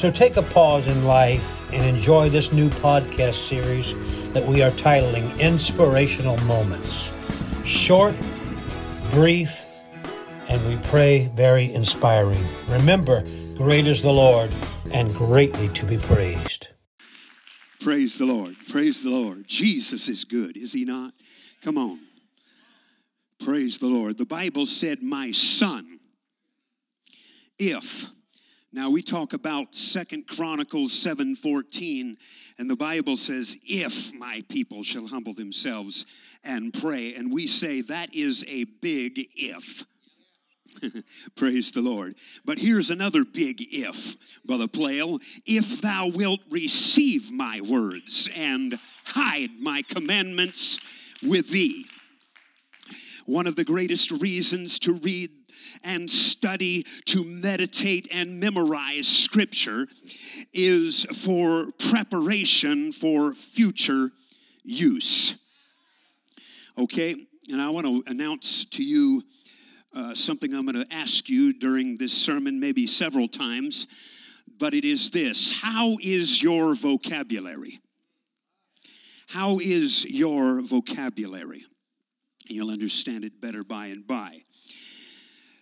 So take a pause in life and enjoy this new podcast series that we are titling Inspirational Moments. Short, brief, and we pray very inspiring. Remember, great is the Lord and greatly to be praised. Praise the Lord. Praise the Lord. Jesus is good, is he not? Come on. Praise the Lord. The Bible said, My son, if now we talk about Second Chronicles 7:14 and the Bible says if my people shall humble themselves and pray and we say that is a big if. Praise the Lord. But here's another big if, Brother Plail. If thou wilt receive my words and hide my commandments with thee. One of the greatest reasons to read and study, to meditate and memorize Scripture is for preparation for future use. Okay, and I want to announce to you uh, something I'm going to ask you during this sermon, maybe several times, but it is this How is your vocabulary? How is your vocabulary? And you'll understand it better by and by.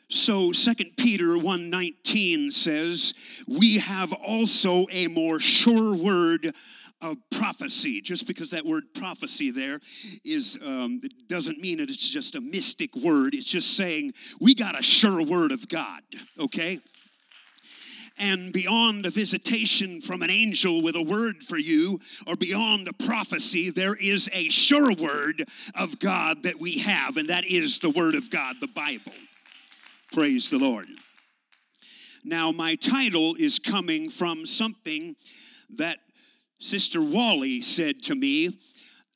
So Second Peter 1:19 says, "We have also a more sure word of prophecy." Just because that word prophecy there is um, doesn't mean that it's just a mystic word. It's just saying we got a sure word of God. Okay. And beyond a visitation from an angel with a word for you, or beyond a prophecy, there is a sure word of God that we have, and that is the Word of God, the Bible. Praise the Lord. Now, my title is coming from something that Sister Wally said to me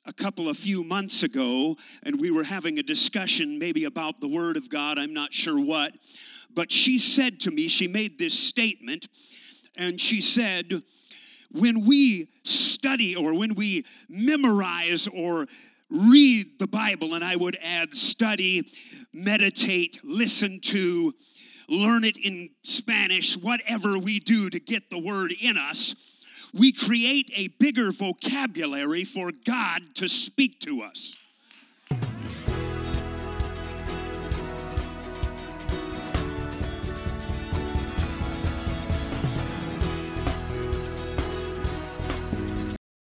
a couple of few months ago, and we were having a discussion maybe about the Word of God, I'm not sure what, but she said to me, she made this statement, and she said, when we study or when we memorize or read the Bible, and I would add study, meditate, listen to, learn it in Spanish, whatever we do to get the word in us, we create a bigger vocabulary for God to speak to us.